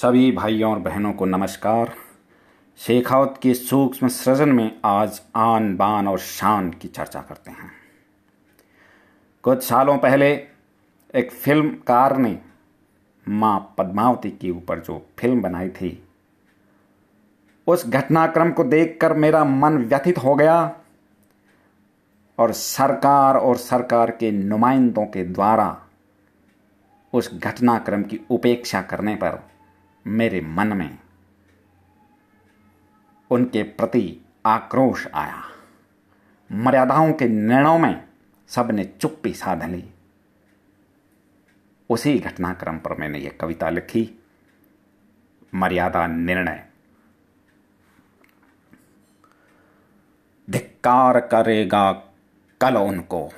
सभी भाइयों और बहनों को नमस्कार। शेखावत के सूक्ष्म सृजन में आज आन बान और शान की चर्चा करते हैं। कुछ सालों पहले एक फिल्मकार ने माँ पद्मावती के ऊपर जो फ़िल्म बनाई थी, उस घटनाक्रम को देखकर मेरा मन व्यथित हो गया और सरकार और सरकार के नुमाइंदों के द्वारा उस घटनाक्रम की उपेक्षा करने पर मेरे मन में उनके प्रति आक्रोश आया। मर्यादाओं के निर्णयों में सबने चुप्पी साध ली। उसी घटनाक्रम पर मैंने यह कविता लिखी। मर्यादा निर्णय। धिक्कार करेगा कल उनको,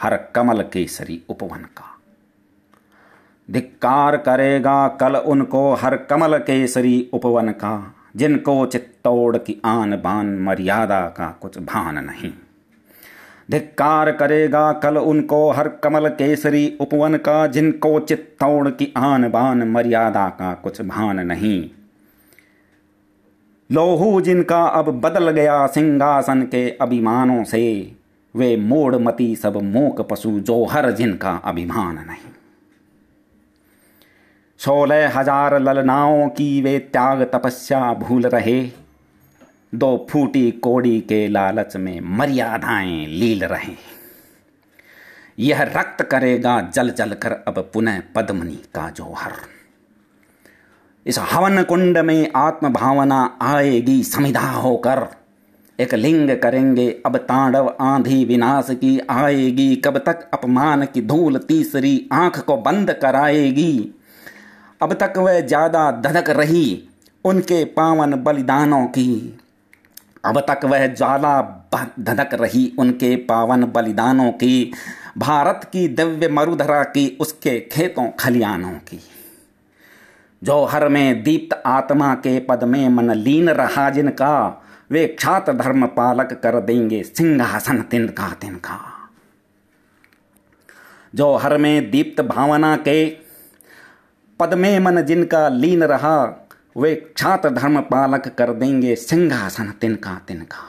हर कमल केसरी उपवन का। धिक्कार करेगा कल उनको हर कमल केसरी उपवन का, जिनको चित्तौड़ की आन बान मर्यादा का कुछ भान नहीं। धिक्कार करेगा कल उनको हर कमल केसरी उपवन का, जिनको चित्तौड़ की आन बान मर्यादा का कुछ भान नहीं। लोहू जिनका अब बदल गया सिंहासन के अभिमानों से, वे मोड़ मती सब मोक पशु जो हर जिनका अभिमान नहीं। सोलह हज़ार ललनाओं की वे त्याग तपस्या भूल रहे। दो फूटी कोड़ी के लालच में मर्यादाएँ लील रहे। यह रक्त करेगा जल जल कर अब पुनः पद्मनी का जोहर। इस हवन कुंड में आत्म भावना आएगी समिधा होकर। एक लिंग करेंगे अब तांडव आंधी विनाश की आएगी। कब तक अपमान की धूल तीसरी आँख को बंद कराएगी। अब तक वह ज़्यादा धधक रही उनके पावन बलिदानों की। अब तक वह ज्वाला धधक रही उनके पावन बलिदानों की। भारत की दिव्य मरुधरा की उसके खेतों खलियानों की। जो हर में दीप्त आत्मा के पद में मन लीन रहा जिनका, वे क्षात धर्म पालक कर देंगे सिंहासन तिनका तिनका। जो हर में दीप्त भावना के पद में मन जिनका लीन रहा, वे क्षात धर्म पालक कर देंगे। सिंहासन तिनका तिनका।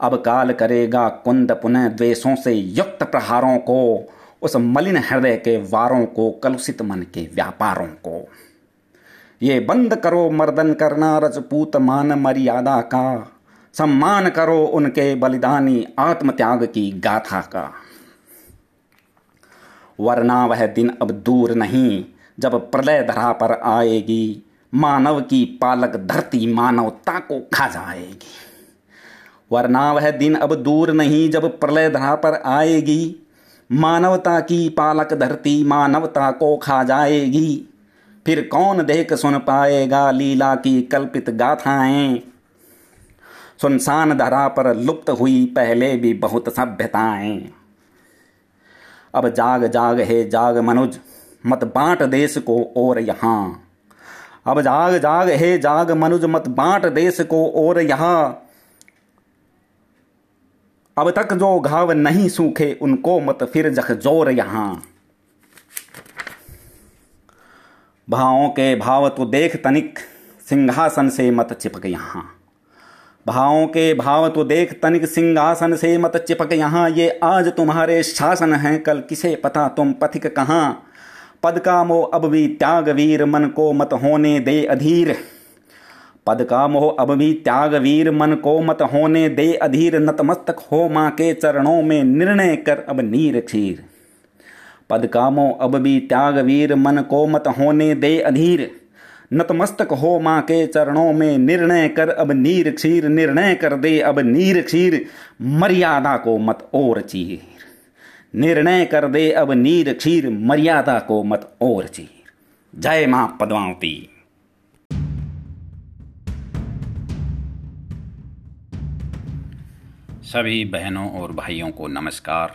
अब काल करेगा कुंद पुनः द्वेषों से युक्त प्रहारों को, उस मलिन हृदय के वारों को, कलुषित मन के व्यापारों को। ये बंद करो मर्दन करना रजपूत मान मर्यादा का। सम्मान करो उनके बलिदानी आत्मत्याग की गाथा का। वरना वह दिन अब दूर नहीं जब प्रलय धरा पर आएगी, मानव की पालक धरती मानवता को खा जाएगी। वरना वह दिन अब दूर नहीं, जब प्रलय धरा पर आएगी, मानवता की पालक धरती मानवता को खा जाएगी। फिर कौन देख सुन पाएगा लीला की कल्पित गाथाएँ? सुनसान धरा पर लुप्त हुई पहले भी बहुत सभ्यताएँ। अब जाग जाग है जाग मनुज मत बांट देश को और यहाँ। अब जाग जाग, हे जाग मनुज, मत बांट देश को और यहाँ। अब तक जो घाव नहीं सूखे, उनको मत फिर जखजोर यहाँ। भावों के भाव तो देख तनिक, सिंहासन से मत चिपक यहाँ। भावों के भाव तो देख तनिक, सिंहासन से मत चिपक यहाँ। ये आज तुम्हारे शासन हैं, कल किसे पता तुम पथिक कहाँ? पद का मोह अब भी त्याग वीर मन को मत होने दे अधीर। पद का मोह अब भी त्याग वीर मन को मत होने दे अधीर। नतमस्तक हो माँ के चरणों में निर्णय कर अब नीर क्षीर। पद का मोह अब भी त्याग वीर मन को मत होने दे अधीर। नतमस्तक हो माँ के चरणों में निर्णय कर अब नीर क्षीर। निर्णय कर दे अब नीर क्षीर। मर्यादा को मत और चीर। निर्णय कर दे, अब नीर क्षीर मर्यादा को मत और चीर। जय माँ पद्मावती। सभी बहनों और भाइयों को नमस्कार।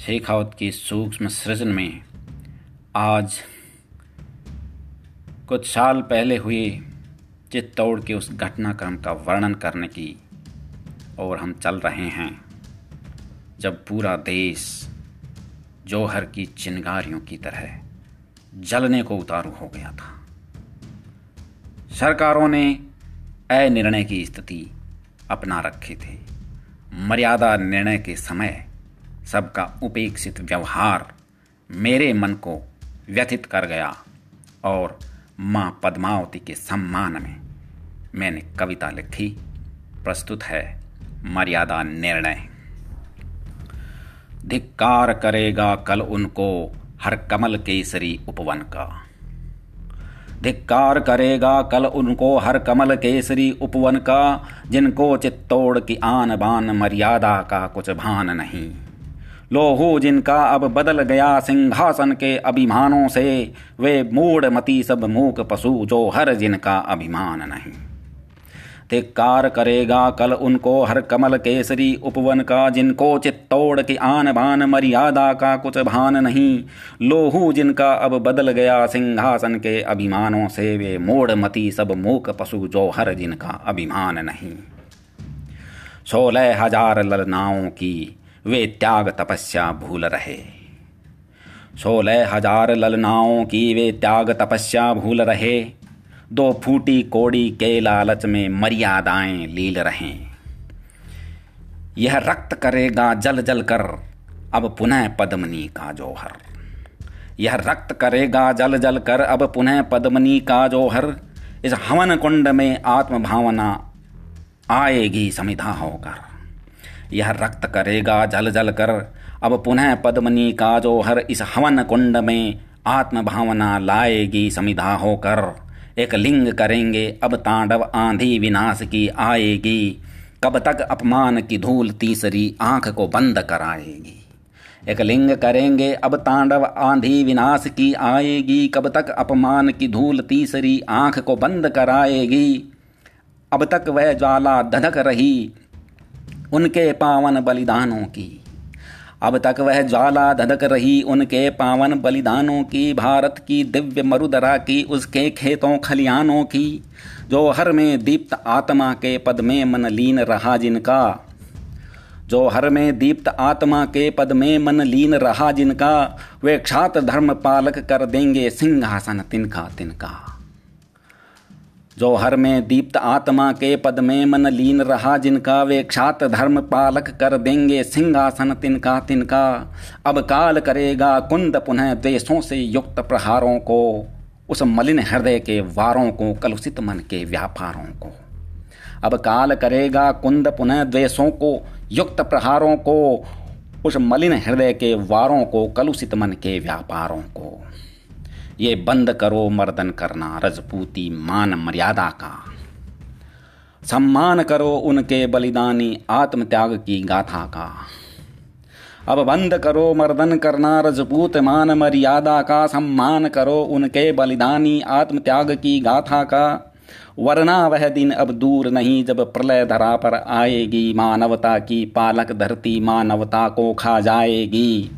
शेखावत की सूक्ष्म सृजन में आज कुछ साल पहले हुए चित्तौड़ के उस घटनाक्रम का वर्णन करने की और हम चल रहे हैं। जब पूरा देश जौहर की चिनगारियों की तरह जलने को उतारू हो गया था। सरकारों ने अनिर्णय की स्थिति अपना रखी थी। मर्यादा निर्णय के समय सबका उपेक्षित व्यवहार मेरे मन को व्यथित कर गया और माँ पद्मावती के सम्मान में मैंने कविता लिखी। प्रस्तुत है मर्यादा निर्णय। धिक्कार करेगा कल उनको हर कमल केसरी उपवन का। धिक्कार करेगा कल उनको हर कमल केसरी उपवन का, जिनको चित्तौड़ की आन बान मर्यादा का कुछ भान नहीं। लोहू जिनका अब बदल गया सिंहासन के अभिमानों से, वे मूड मती सब मूक पशु जो हर जिनका अभिमान नहीं। धिक्कार करेगा कल उनको हर कमल केसरी उपवन का, जिनको चित्तौड़ की आन बान मर्यादा का कुछ भान नहीं। लोहू जिनका अब बदल गया सिंहासन के अभिमानों से वे मूड मती सब मूक पशु जो हर जिनका अभिमान नहीं। सोलह हज़ार ललनाओं की वे त्याग तपस्या भूल रहे। सोलह हज़ार ललनाओं की वे त्याग तपस्या भूल रहे। दो फूटी कोड़ी के लालच में मर्यादाएँ लील रहे। यह रक्त करेगा जल जल कर, अब पुनः पद्मनी का जोहर। यह रक्त करेगा जल जल कर, अब पुनः पद्मनी का जोहर। इस हवन कुंड में आत्मभावना आएगी समिधा होकर। यह रक्त करेगा जल जल कर, अब पुनः पद्मनी का जो हर इस हवन कुंड में आत्म भावना लाएगी समिधा होकर। एक लिंग करेंगे, अब तांडव आंधी विनाश की आएगी। कब तक अपमान की धूल तीसरी आँख को बंद कराएगी? एक लिंग करेंगे, अब तांडव आंधी विनाश की आएगी। कब तक अपमान की धूल तीसरी आँख को बंद कराएगी? अब तक वह ज्वाला धधक रही, उनके पावन बलिदानों की। अब तक वह ज्वाला धधक रही उनके पावन बलिदानों की, भारत की दिव्य मरुदरा की, उसके खेतों खलियानों की, जो हर में दीप्त आत्मा के पद में मन लीन रहा जिनका। जो हर में दीप्त आत्मा के पद में मन लीन रहा जिनका, वे क्षात धर्म पालक कर देंगे सिंहासन तिनका तिनका। जो हर में दीप्त आत्मा के पद में मन लीन रहा, जिनका वे क्षात धर्म पालक कर देंगे सिंहासन तिनका तिनका। अब काल करेगा कुंद पुनः द्वेषों से युक्त प्रहारों को, उस मलिन हृदय के वारों को, कलुषित मन के व्यापारों को। अब काल करेगा कुंद पुनः द्वेषों को, युक्त प्रहारों को, उस मलिन हृदय के वारों को, कलुषित मन के व्यापारों को। ये बंद करो मर्दन करना, रजपूती मान मर्यादा का। सम्मान करो उनके बलिदानी आत्मत्याग की गाथा का। अब बंद करो मर्दन करना, रजपूत मान मर्यादा का। सम्मान करो उनके बलिदानी आत्मत्याग की गाथा का। वरना वह दिन अब दूर नहीं, जब प्रलय धरा पर आएगी, मानवता की पालक धरती मानवता को खा जाएगी।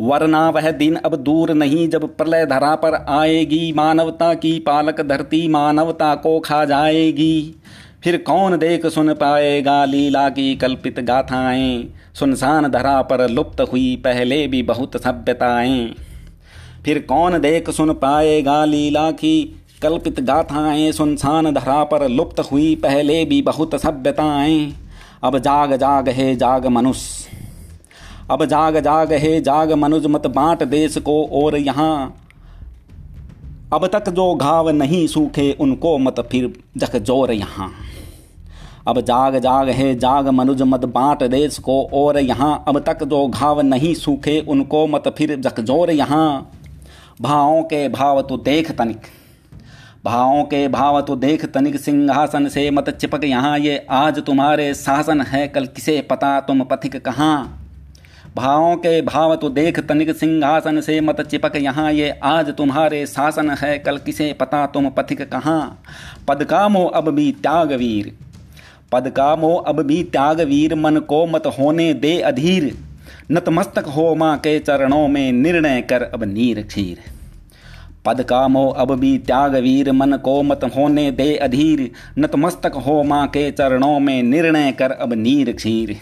वरना वह दिन अब दूर नहीं जब प्रलय धरा पर आएगी मानवता की पालक धरती मानवता को खा जाएगी। फिर कौन देख सुन पाएगा लीला की कल्पित गाथाएँ? सुनसान धरा पर लुप्त हुई पहले भी बहुत सभ्यताएँ। फिर कौन देख सुन पाएगा लीला की कल्पित गाथाएँ? सुनसान धरा पर लुप्त हुई पहले भी बहुत सभ्यताएँ। अब जाग जाग है जाग मनुष्य। अब जाग जाग हे जाग मनुज मत बांट देश को और यहाँ। अब तक जो घाव नहीं सूखे उनको मत फिर जख ज़ोर यहाँ। अब जाग जाग है जाग मनुज मत बांट देश को और यहाँ। अब तक जो घाव नहीं सूखे उनको मत फिर जखजोर यहाँ। भावों के भाव तो देख तनिक। भावों के भाव तो देख तनिक सिंहासन से मत चिपक यहाँ। ये आज तुम्हारे शासन है, कल किसे पता तुम पथिक कहाँ? भावों के भाव तो देख तनिक सिंहासन से मत चिपक यहाँ ये आज तुम्हारे शासन है, कल किसे पता तुम पथिक कहाँ? पद का मोह अब भी त्यागवीर। पद का मोह अब भी त्यागवीर, मन को मत होने दे अधीर। नतमस्तक हो माँ के चरणों में निर्णय कर अब नीर क्षीर। पद का मोह अब भी त्यागवीर, मन को मत होने दे अधीर। नतमस्तक हो माँ के चरणों में निर्णय कर अब नीर क्षीर।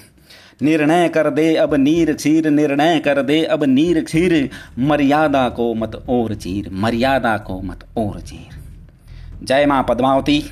निर्णय कर दे अब नीर क्षीर निर्णय कर दे अब नीर क्षीर मर्यादा को मत और चीर, मर्यादा को मत और चीर। जय माँ पद्मावती।